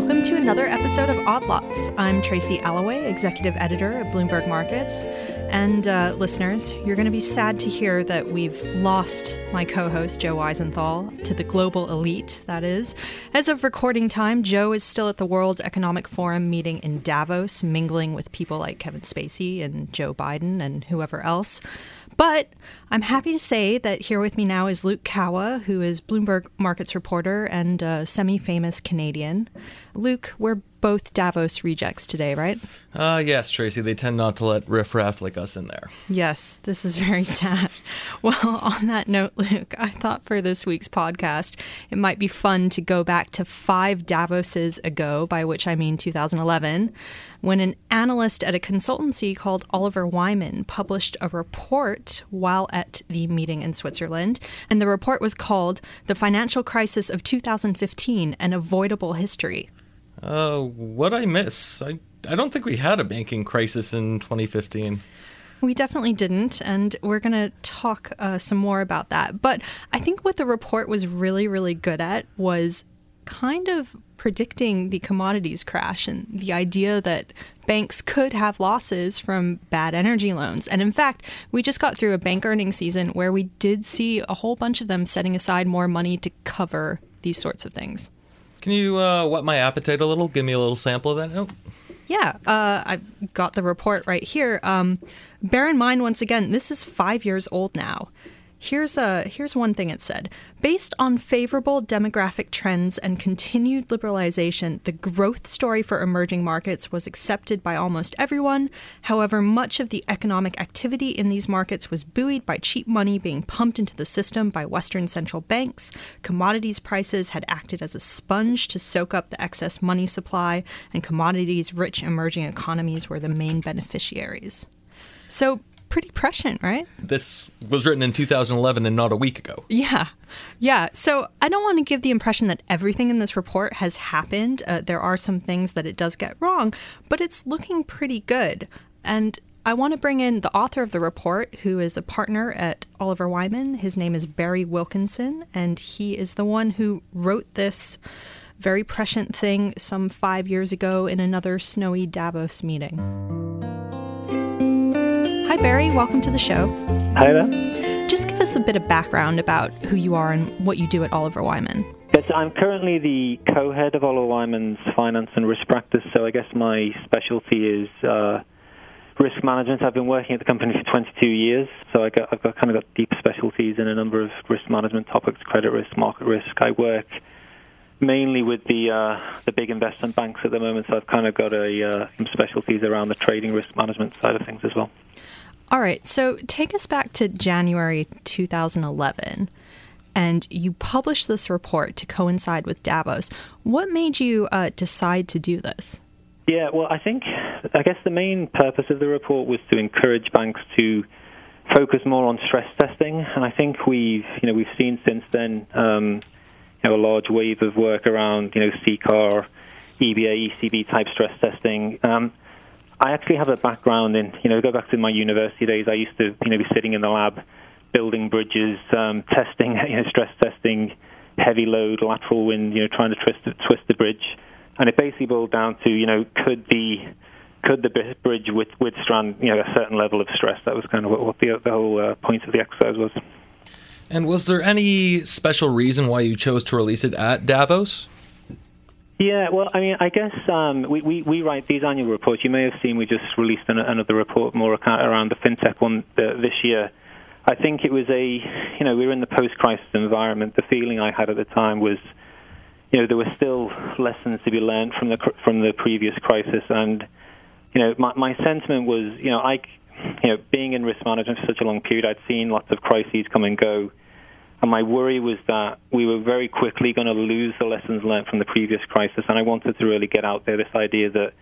welcome to another episode of Odd Lots. I'm Tracy Alloway, executive editor at Bloomberg Markets. And uh, listeners, you're going to be sad to hear that we've lost my co host, Joe Weisenthal, to the global elite, that is. As of recording time, Joe is still at the World Economic Forum meeting in Davos, mingling with people like Kevin Spacey and Joe Biden and whoever else. But I'm happy to say that here with me now is Luke Kawa, who is Bloomberg Markets reporter and a semi famous Canadian. Luke, we're both Davos rejects today, right? Uh, yes, Tracy. They tend not to let riffraff like us in there. Yes, this is very sad. Well, on that note, Luke, I thought for this week's podcast, it might be fun to go back to five Davoses ago, by which I mean 2011, when an analyst at a consultancy called Oliver Wyman published a report while at the meeting in Switzerland. And the report was called The Financial Crisis of 2015 An Avoidable History. Uh, what I miss? I I don't think we had a banking crisis in 2015. We definitely didn't, and we're going to talk uh, some more about that. But I think what the report was really, really good at was kind of predicting the commodities crash and the idea that banks could have losses from bad energy loans. And in fact, we just got through a bank earning season where we did see a whole bunch of them setting aside more money to cover these sorts of things. Can you uh, whet my appetite a little? Give me a little sample of that note. Yeah, uh, I've got the report right here. Um, bear in mind, once again, this is five years old now. Here's a here's one thing it said. Based on favorable demographic trends and continued liberalization, the growth story for emerging markets was accepted by almost everyone. However, much of the economic activity in these markets was buoyed by cheap money being pumped into the system by western central banks. Commodities prices had acted as a sponge to soak up the excess money supply, and commodities rich emerging economies were the main beneficiaries. So pretty prescient, right? This was written in 2011 and not a week ago. Yeah. Yeah. So I don't want to give the impression that everything in this report has happened. Uh, there are some things that it does get wrong, but it's looking pretty good. And I want to bring in the author of the report, who is a partner at Oliver Wyman. His name is Barrie Wilkinson, and he is the one who wrote this very prescient thing some five years ago in another snowy Davos meeting. Barrie. Welcome to the show. Hi there. Just give us a bit of background about who you are and what you do at Oliver Wyman. Yes, I'm currently the co-head of Oliver Wyman's finance and risk practice. So I guess my specialty is uh, risk management. I've been working at the company for 22 years, so I got, I've got kind of got deep specialties in a number of risk management topics: credit risk, market risk. I work mainly with the uh, the big investment banks at the moment, so I've kind of got a uh, some specialties around the trading risk management side of things as well. All right, so take us back to January 2011, and you published this report to coincide with Davos. What made you uh, decide to do this? Yeah, well, I think, I guess the main purpose of the report was to encourage banks to focus more on stress testing, and I think we've, you know, we've seen since then, um, you know, a large wave of work around, you know, CCAR, EBA, ECB type stress testing. Um, I actually have a background in, you know, go back to my university days. I used to, you know, be sitting in the lab, building bridges, um, testing, you know, stress testing, heavy load, lateral wind, you know, trying to twist twist the bridge, and it basically boiled down to, you know, could the could the bridge with, withstand, you know, a certain level of stress? That was kind of what, what the, the whole uh, point of the exercise was. And was there any special reason why you chose to release it at Davos? Yeah, well, I mean, I guess um, we, we, we write these annual reports. You may have seen we just released an, another report more around the fintech one uh, this year. I think it was a, you know, we were in the post-crisis environment. The feeling I had at the time was, you know, there were still lessons to be learned from the from the previous crisis, and you know, my, my sentiment was, you know, I, you know, being in risk management for such a long period, I'd seen lots of crises come and go and my worry was that we were very quickly going to lose the lessons learned from the previous crisis. And I wanted to really get out there this idea that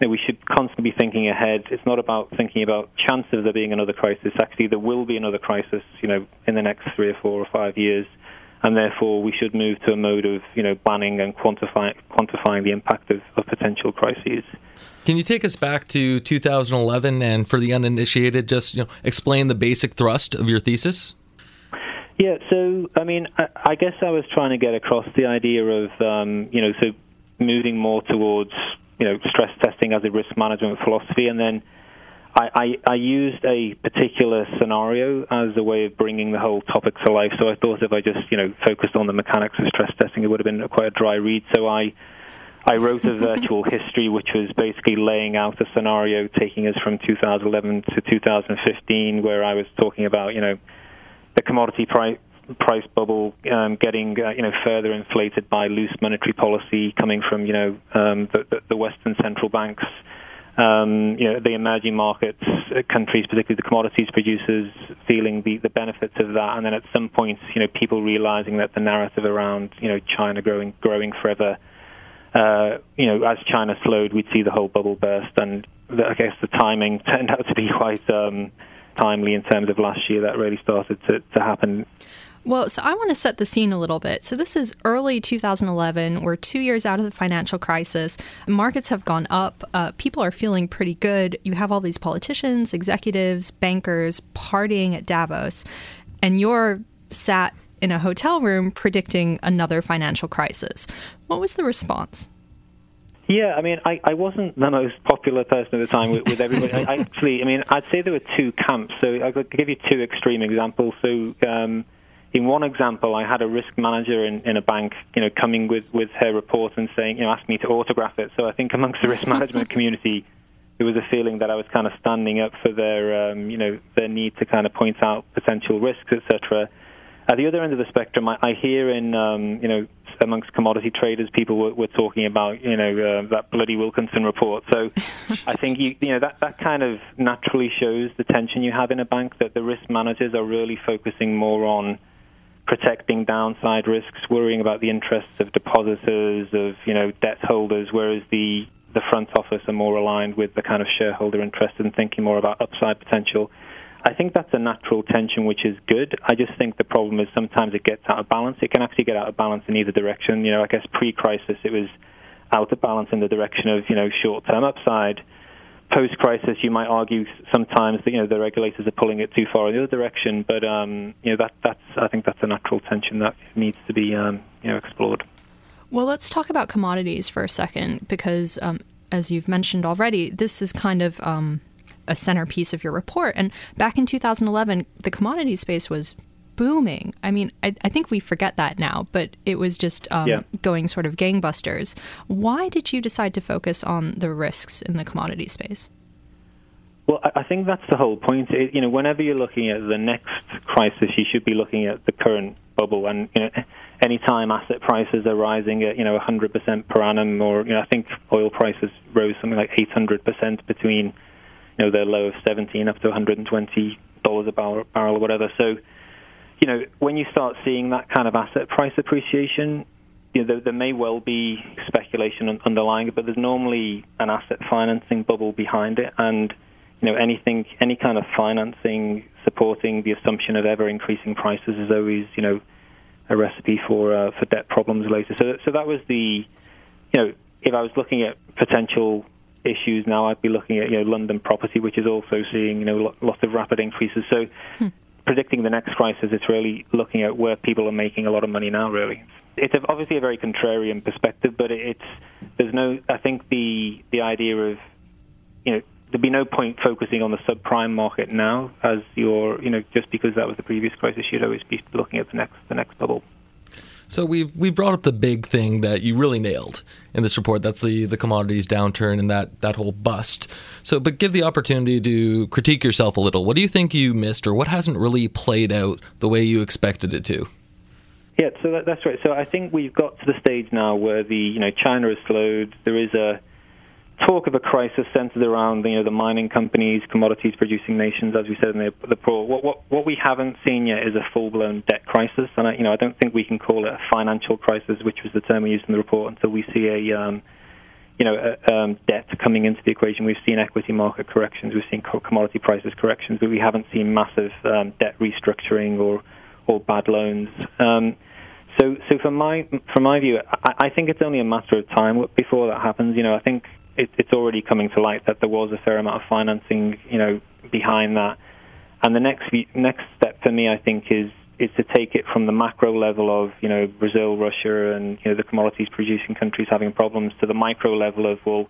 you know, we should constantly be thinking ahead. It's not about thinking about chances of there being another crisis. Actually, there will be another crisis, you know, in the next three or four or five years. And therefore, we should move to a mode of, you know, banning and quantifying, quantifying the impact of, of potential crises. Can you take us back to 2011 and, for the uninitiated, just you know, explain the basic thrust of your thesis? Yeah, so I mean, I, I guess I was trying to get across the idea of um, you know, so moving more towards you know stress testing as a risk management philosophy, and then I, I, I, used a particular scenario as a way of bringing the whole topic to life. So I thought if I just you know focused on the mechanics of stress testing, it would have been quite a dry read. So I I wrote a virtual history, which was basically laying out a scenario, taking us from 2011 to 2015, where I was talking about you know the commodity price price bubble um, getting uh, you know further inflated by loose monetary policy coming from you know um, the, the Western central banks um, you know, the emerging markets uh, countries, particularly the commodities producers, feeling the, the benefits of that, and then at some point, you know, people realizing that the narrative around you know China growing growing forever, uh, you know, as China slowed, we'd see the whole bubble burst, and the, I guess the timing turned out to be quite um, timely in terms of last year. That really started to, to happen. Well, so I want to set the scene a little bit. So this is early 2011. We're two years out of the financial crisis. Markets have gone up. Uh, people are feeling pretty good. You have all these politicians, executives, bankers partying at Davos, and you're sat in a hotel room predicting another financial crisis. What was the response? Yeah, I mean, I, I wasn't the most popular person at the time with, with everybody. I, actually, I mean, I'd say there were two camps. So I could give you two extreme examples. So um, in one example, I had a risk manager in, in a bank, you know, coming with, with her report and saying, you know, ask me to autograph it. So I think amongst the risk management community, there was a feeling that I was kind of standing up for their, um, you know, their need to kind of point out potential risks, etc. At the other end of the spectrum, I, I hear in, um, you know, amongst commodity traders, people were, were talking about, you know, uh, that bloody Wilkinson report. So I think you, you know that that kind of naturally shows the tension you have in a bank that the risk managers are really focusing more on protecting downside risks, worrying about the interests of depositors, of you know debt holders, whereas the the front office are more aligned with the kind of shareholder interest and thinking more about upside potential. I think that's a natural tension, which is good. I just think the problem is sometimes it gets out of balance. It can actually get out of balance in either direction. You know, I guess pre-crisis it was out of balance in the direction of you know short-term upside post crisis, you might argue sometimes that you know the regulators are pulling it too far in the other direction. But um, you know that that's I think that's a natural tension that needs to be um, you know explored. Well, let's talk about commodities for a second because, um, as you've mentioned already, this is kind of um, a centerpiece of your report. And back in 2011, the commodity space was booming. I mean, I, I, think we forget that now, but it was just um, yeah. going sort of gangbusters. Why did you decide to focus on the risks in the commodity space? Well, I think that's the whole point. It, you know, whenever you're looking at the next crisis, you should be looking at the current bubble. And you know, any time asset prices are rising at you know 100% per annum, or you know, I think oil prices rose something like 800% between you know their low of 17 up to 120 dollars a barrel, barrel or whatever. So you know, when you start seeing that kind of asset price appreciation, you know, there, there may well be speculation underlying it, but there's normally an asset financing bubble behind it, and you know, anything, any kind of financing supporting the assumption of ever increasing prices is always, you know, a recipe for uh, for debt problems later. So, so that was the, you know, if I was looking at potential issues now, I'd be looking at you know London property, which is also seeing you know lots of rapid increases. So. Hmm predicting the next crisis, it's really looking at where people are making a lot of money now. Really, it's obviously a very contrarian perspective, but it's there's no. I think the the idea of you know there'd be no point focusing on the subprime market now, as you're you know just because that was the previous crisis, you'd always be looking at the next the next bubble. So we we brought up the big thing that you really nailed in this report. That's the the commodities downturn and that that whole bust. So, but give the opportunity to critique yourself a little. What do you think you missed, or what hasn't really played out the way you expected it to? Yeah, so that, that's right. So I think we've got to the stage now where the you know China has slowed. There is a talk of a crisis centered around you know the mining companies, commodities producing nations, as we said in the, the. What, what, what we haven't seen yet is a full blown debt crisis, and I, you know I don't think we can call it a financial crisis, which was the term we used in the report, until we see a um, you know a, um, debt coming into the equation. We've seen equity market corrections, we've seen commodity prices corrections, but we haven't seen massive um, debt restructuring or or bad loans. Um, so, so from my from my view, I, I think it's only a matter of time before that happens. You know, I think it, it's already coming to light that there was a fair amount of financing, you know, behind that. And the next next step for me, I think, is is to take it from the macro level of you know Brazil, Russia, and you know the commodities producing countries having problems to the micro level of well,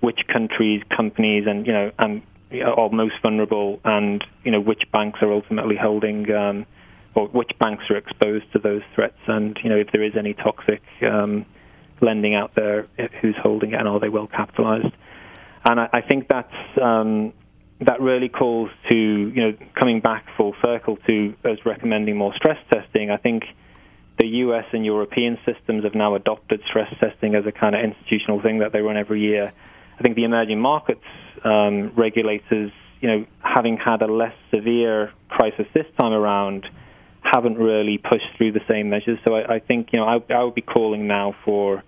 which countries, companies, and you know and are most vulnerable, and you know which banks are ultimately holding. Um, or which banks are exposed to those threats, and you know if there is any toxic um, lending out there, who's holding it, and are they well capitalized? And I, I think that's um, that really calls to you know coming back full circle to us recommending more stress testing. I think the U.S. and European systems have now adopted stress testing as a kind of institutional thing that they run every year. I think the emerging markets um, regulators, you know, having had a less severe crisis this time around, haven't really pushed through the same measures. So I, I think you know I, I would be calling now for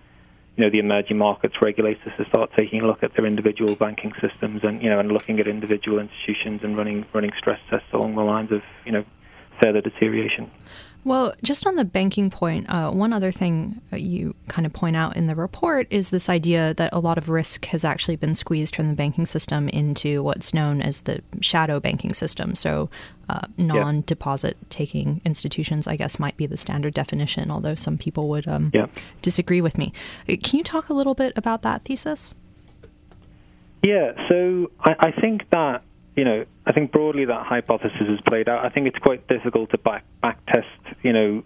you know the emerging markets regulators to start taking a look at their individual banking systems and you know and looking at individual institutions and running running stress tests along the lines of you know further deterioration. Well, just on the banking point, uh, one other thing you kind of point out in the report is this idea that a lot of risk has actually been squeezed from the banking system into what's known as the shadow banking system. So, uh, non deposit taking institutions, I guess, might be the standard definition, although some people would um, yeah. disagree with me. Uh, can you talk a little bit about that thesis? Yeah, so I, I think that you know, I think broadly that hypothesis is played out. I think it's quite difficult to back back test, you know,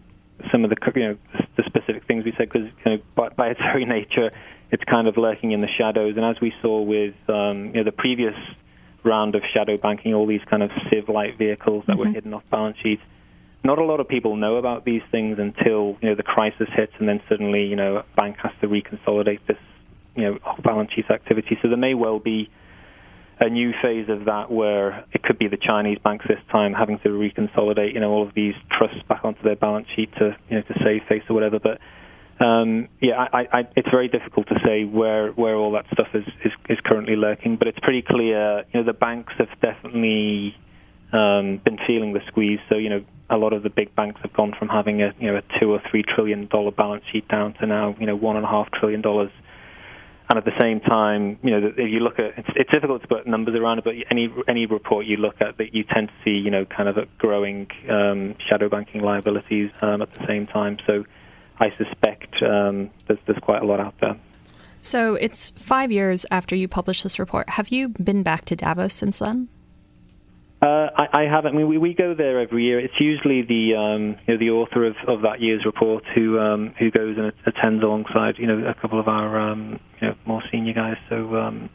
some of the you know the specific things we said because you know by, by, its very nature, it's kind of lurking in the shadows. And as we saw with um, you know the previous round of shadow banking, all these kind of SIV-like vehicles that mm-hmm. were hidden off balance sheets. Not a lot of people know about these things until you know the crisis hits, and then suddenly you know a bank has to reconsolidate this you know off balance sheet activity. So there may well be a new phase of that where it could be the Chinese banks this time having to reconsolidate, you know, all of these trusts back onto their balance sheet to, you know, to save face or whatever. But um, yeah, I, I, it's very difficult to say where where all that stuff is, is, is currently lurking. But it's pretty clear, you know, the banks have definitely um, been feeling the squeeze. So you know, a lot of the big banks have gone from having a you know a two or three trillion dollar balance sheet down to now you know one and a half trillion dollars and at the same time, you know, if you look at it's, it's difficult to put numbers around it, but any any report you look at, that you tend to see, you know, kind of growing um, shadow banking liabilities um, at the same time. So, I suspect um, there's there's quite a lot out there. So it's five years after you published this report. Have you been back to Davos since then? Uh, I, I, haven't. I mean, we, we go there every year. It's usually the um, you know, the author of, of that year's report who um, who goes and attends alongside you know a couple of our um, you know more senior guys. So um,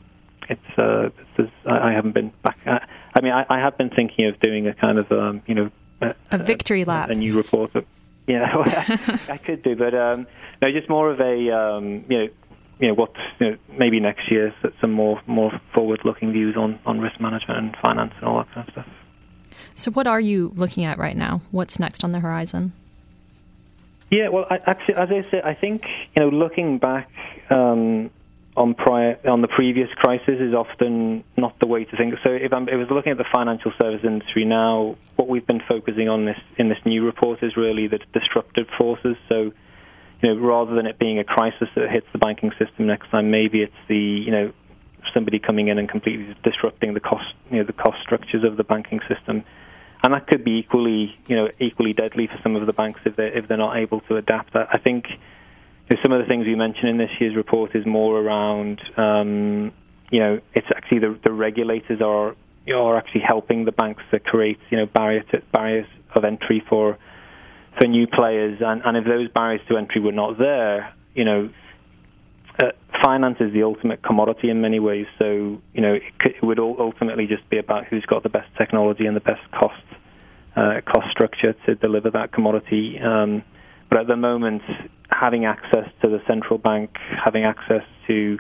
it's, uh, it's I, I, haven't been back. I, I mean, I, I, have been thinking of doing a kind of um, you know a, a victory lap, a, a new report. Of, yeah, I could do, but um, no, just more of a um, you know you know what you know, maybe next year some more more forward looking views on on risk management and finance and all that kind of stuff. So, what are you looking at right now? What's next on the horizon? Yeah, well, I, actually, as I said, I think you know, looking back um, on prior on the previous crisis is often not the way to think. So, if, I'm, if I was looking at the financial service industry now, what we've been focusing on this in this new report is really the disruptive forces. So, you know, rather than it being a crisis that hits the banking system next time, maybe it's the you know somebody coming in and completely disrupting the cost you know the cost structures of the banking system and that could be equally, you know, equally deadly for some of the banks if they if they're not able to adapt. I think some of the things we mentioned in this year's report is more around, um, you know, it's actually the, the regulators are are actually helping the banks to create, you know, barrier to, barriers of entry for for new players, and, and if those barriers to entry were not there, you know, uh, finance is the ultimate commodity in many ways. So you know, it, could, it would ultimately just be about who's got the best technology and the best cost uh, cost structure to deliver that commodity. Um, but at the moment, having access to the central bank, having access to you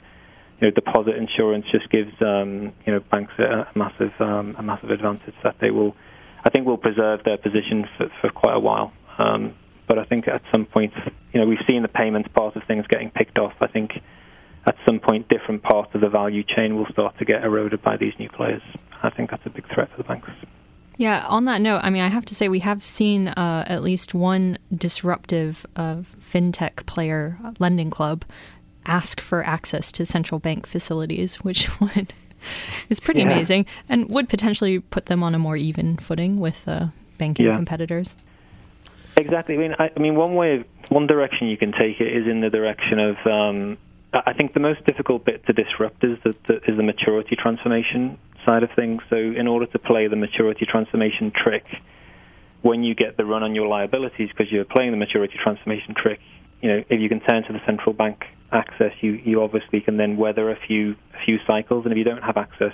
know, deposit insurance just gives um, you know banks a, massive um, a massive advantage that they will, I think, will preserve their position for, for quite a while. Um, but I think at some point, you know, we've seen the payments part of things getting picked off. I think at some point, different parts of the value chain will start to get eroded by these new players. I think that's a big threat for the banks. Yeah, on that note, I mean, I have to say we have seen uh, at least one disruptive uh, fintech player, uh, Lending Club, ask for access to central bank facilities, which would is pretty yeah. amazing and would potentially put them on a more even footing with uh, banking yeah. competitors. Exactly. I mean, I, I mean, one way, one direction you can take it is in the direction of. Um, I think the most difficult bit to disrupt is the, the, is the maturity transformation side of things. So, in order to play the maturity transformation trick, when you get the run on your liabilities because you're playing the maturity transformation trick, you know, if you can turn to the central bank access, you, you obviously can then weather a few a few cycles, and if you don't have access,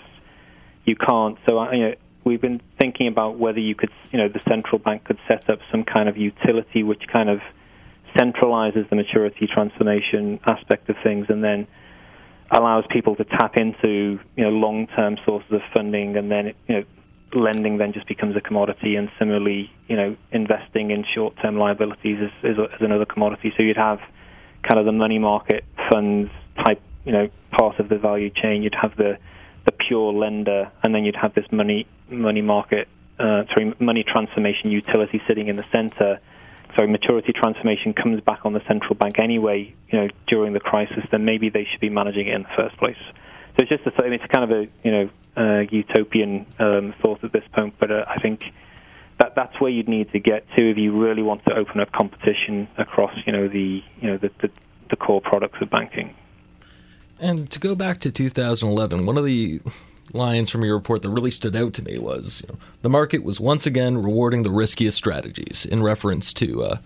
you can't. So, uh, you know, we've been thinking about whether you could, you know, the central bank could set up some kind of utility which kind of centralizes the maturity transformation aspect of things, and then allows people to tap into, you know, long-term sources of funding, and then, you know, lending then just becomes a commodity, and similarly, you know, investing in short-term liabilities is, is, is another commodity. So you'd have kind of the money market funds type, you know, part of the value chain. You'd have the the pure lender, and then you'd have this money money market, uh, sorry, money transformation utility sitting in the center. Sorry, maturity transformation comes back on the central bank anyway. You know, during the crisis, then maybe they should be managing it in the first place. So it's just a, it's kind of a you know uh, utopian um, thought at this point, but uh, I think that that's where you'd need to get to if you really want to open up competition across you know the you know the, the, the core products of banking. And to go back to 2011, one of the lines from your report that really stood out to me was you know, the market was once again rewarding the riskiest strategies in reference to uh,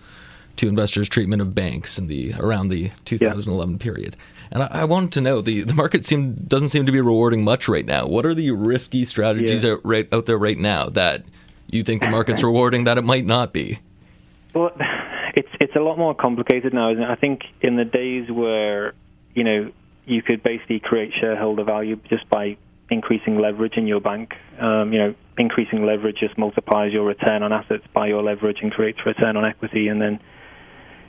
to investors' treatment of banks in the around the 2011 yeah. period. And I, I, wanted to know the the market seem doesn't seem to be rewarding much right now. What are the risky strategies yeah. out, right, out there right now that you think the market's rewarding that it might not be? Well, it's it's a lot more complicated now, isn't it? I think in the days where you know you could basically create shareholder value just by increasing leverage in your bank. Um, you know, increasing leverage just multiplies your return on assets by your leverage and creates return on equity. And then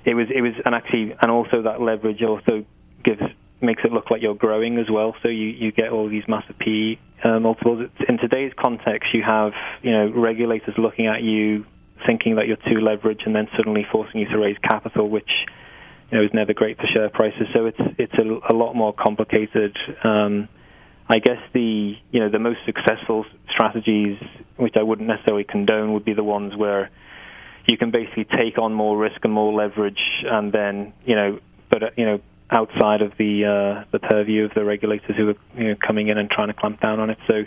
it was it was and actually and also that leverage also gives makes it look like you're growing as well. So you you get all these massive PE uh, multiples. In today's context, you have you know regulators looking at you thinking that you're too leveraged and then suddenly forcing you to raise capital, which you know, is never great for share prices. So it's it's a, a lot more complicated. Um, I guess the you know the most successful strategies, which I wouldn't necessarily condone, would be the ones where you can basically take on more risk and more leverage, and then you know, but you know, outside of the uh, the purview of the regulators who are you know, coming in and trying to clamp down on it. So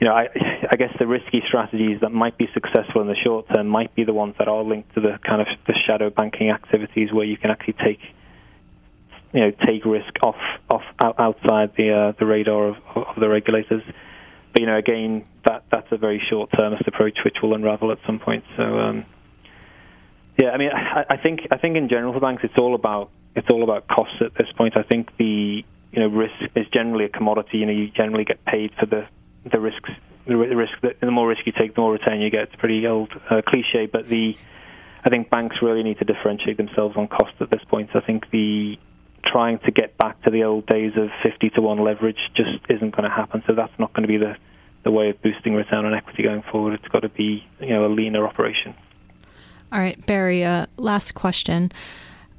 you know, I, I guess the risky strategies that might be successful in the short term might be the ones that are linked to the kind of the shadow banking activities where you can actually take, you know, take risk off off outside the uh, the radar of, of the regulators. But you know, again, that that's a very short-termist approach which will unravel at some point. So, um, yeah, I mean, I, I think I think in general for banks, it's all about it's all about costs at this point. I think the you know risk is generally a commodity. You know, you generally get paid for the the risks, the risk that the more risk you take, the more return you get. It's a pretty old uh, cliche, but the I think banks really need to differentiate themselves on cost at this point. I think the trying to get back to the old days of 50 to 1 leverage just isn't going to happen. So that's not going to be the, the way of boosting return on equity going forward. It's got to be you know a leaner operation. All right, Barrie. Uh, last question: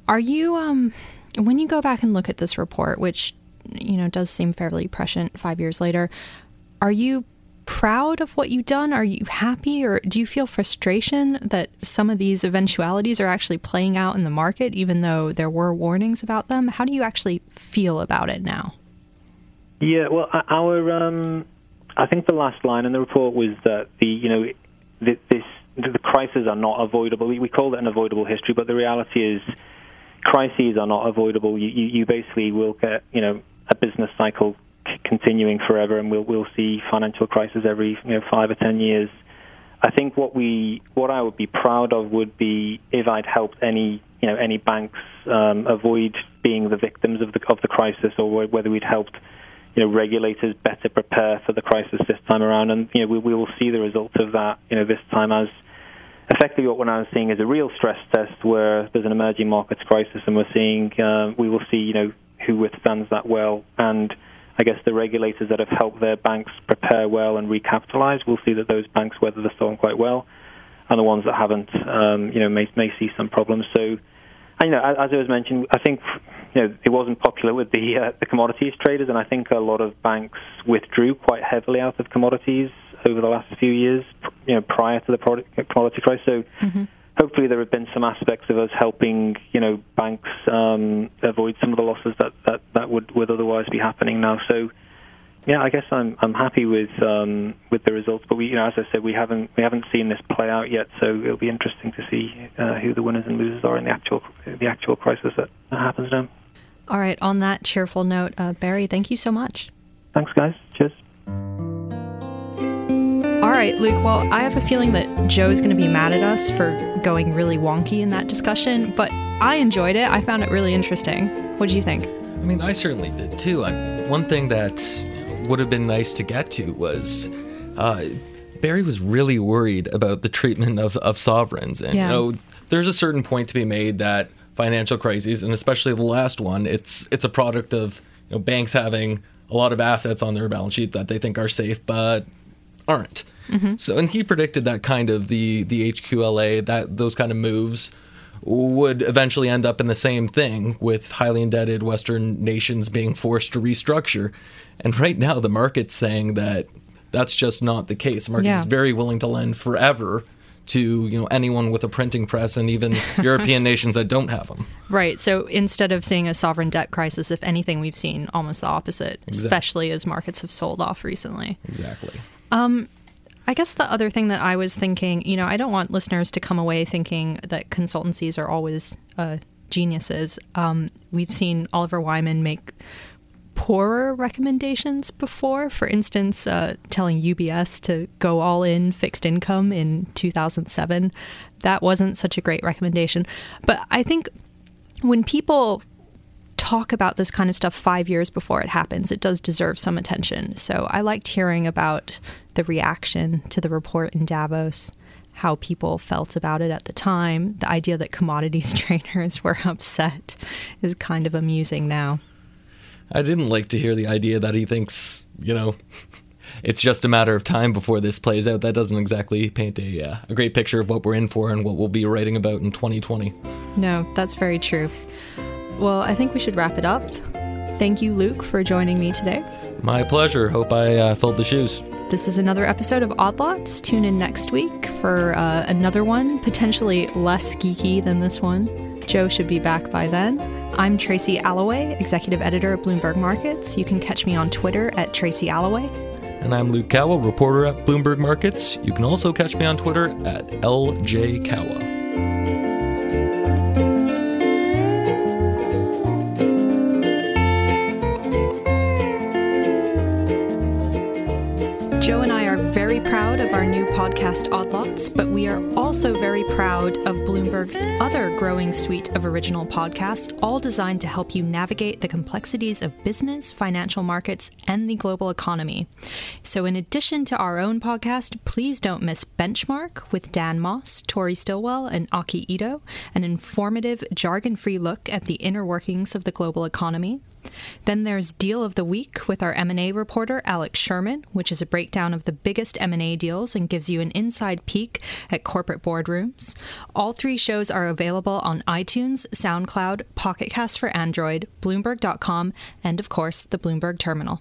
Are you um, when you go back and look at this report, which you know does seem fairly prescient five years later? Are you proud of what you've done? Are you happy, or do you feel frustration that some of these eventualities are actually playing out in the market, even though there were warnings about them? How do you actually feel about it now? Yeah, well, our um, I think the last line in the report was that the you know the, this the crises are not avoidable. We, call it an avoidable history, but the reality is crises are not avoidable. You, you, you basically will get you know a business cycle continuing forever, and we'll we'll see financial crisis every you know five or ten years. I think what we what I would be proud of would be if I'd helped any you know any banks um, avoid being the victims of the of the crisis, or whether we'd helped you know regulators better prepare for the crisis this time around, and you know we, we will see the results of that you know this time as effectively what we're now seeing is a real stress test where there's an emerging markets crisis, and we're seeing uh, we will see you know who withstands that well and I guess the regulators that have helped their banks prepare well and recapitalize, we'll see that those banks weather the storm quite well, and the ones that haven't, um, you know, may may see some problems. So, and, you know, as, I was mentioned, I think you know it wasn't popular with the uh, the commodities traders, and I think a lot of banks withdrew quite heavily out of commodities over the last few years, you know, prior to the product, commodity crisis. So. Mm-hmm hopefully there have been some aspects of us helping, you know, banks um, avoid some of the losses that, that, that would, would otherwise be happening now. So, yeah, I guess I'm I'm happy with um, with the results, but we, you know, as I said, we haven't we haven't seen this play out yet. So it'll be interesting to see uh, who the winners and losers are in the actual the actual crisis that happens now. All right. On that cheerful note, uh, Barrie, thank you so much. Thanks, guys. All right, Luke. Well, I have a feeling that Joe's going to be mad at us for going really wonky in that discussion, but I enjoyed it. I found it really interesting. What do you think? I mean, I certainly did too. I, one thing that would have been nice to get to was uh, Barrie was really worried about the treatment of, of sovereigns. And, Yeah. you know, there's a certain point to be made that financial crises, and especially the last one, it's it's a product of you know, banks having a lot of assets on their balance sheet that they think are safe, but aren't. Mm-hmm. So, and he predicted that kind of the the HQLA that those kind of moves would eventually end up in the same thing with highly indebted Western nations being forced to restructure. And right now, the market's saying that that's just not the case. The market Yeah. is very willing to lend forever to you know anyone with a printing press and even European nations that don't have them. Right. So instead of seeing a sovereign debt crisis, if anything, we've seen almost the opposite, especially as markets have sold off recently. Exactly. Um, I guess the other thing that I was thinking, you know, I don't want listeners to come away thinking that consultancies are always uh, geniuses. Um, we've seen Oliver Wyman make poorer recommendations before. For instance, uh, telling UBS to go all in fixed income in 2007. That wasn't such a great recommendation. But I think when people talk about this kind of stuff five years before it happens, it does deserve some attention. So I liked hearing about the reaction to the report in Davos, how people felt about it at the time. The idea that commodities traders were upset is kind of amusing now. I didn't like to hear the idea that he thinks, you know, it's just a matter of time before this plays out. That doesn't exactly paint a, uh, a great picture of what we're in for and what we'll be writing about in 2020. No, that's very true. Well, I think we should wrap it up. Thank you, Luke, for joining me today. My pleasure. Hope I uh, filled the shoes. This is another episode of Odd Lots. Tune in next week for uh, another one, potentially less geeky than this one. Joe should be back by then. I'm Tracy Alloway, executive editor at Bloomberg Markets. You can catch me on Twitter at Tracy Alloway. And I'm Luke Kawa, reporter at Bloomberg Markets. You can also catch me on Twitter at LJ Kawa. Podcast, Odd Lots, but we are also very proud of Bloomberg's other growing suite of original podcasts, all designed to help you navigate the complexities of business, financial markets, and the global economy. So, in addition to our own podcast, please don't miss Benchmark with Dan Moss, Tori Stilwell, and Aki Ito, an informative, jargon free look at the inner workings of the global economy. Then there's Deal of the Week with our M&A reporter Alex Sherman, which is a breakdown of the biggest M&A deals and gives you an inside peek at corporate boardrooms. All three shows are available on iTunes, SoundCloud, Pocket Cast for Android, Bloomberg.com, and of course, the Bloomberg Terminal.